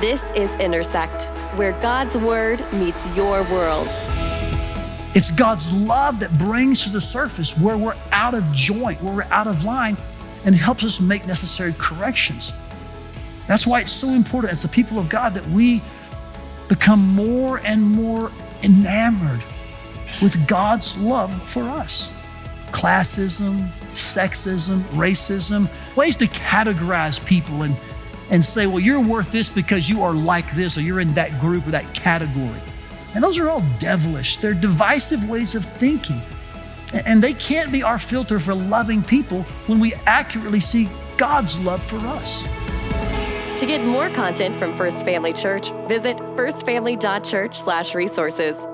This is Intersect, where God's Word meets your world. It's God's love that brings to the surface where we're out of joint, where we're out of line, and helps us make necessary corrections. That's why it's so important as the people of God that we become more and more enamored with God's love for us. Classism, sexism, racism, ways to categorize people and, and say, well, you're worth this because you are like this or you're in that group or that category. And those are all devilish. They're divisive ways of thinking. And they can't be our filter for loving people when we accurately see God's love for us. To get more content from First Family Church, visit firstfamily.church/resources.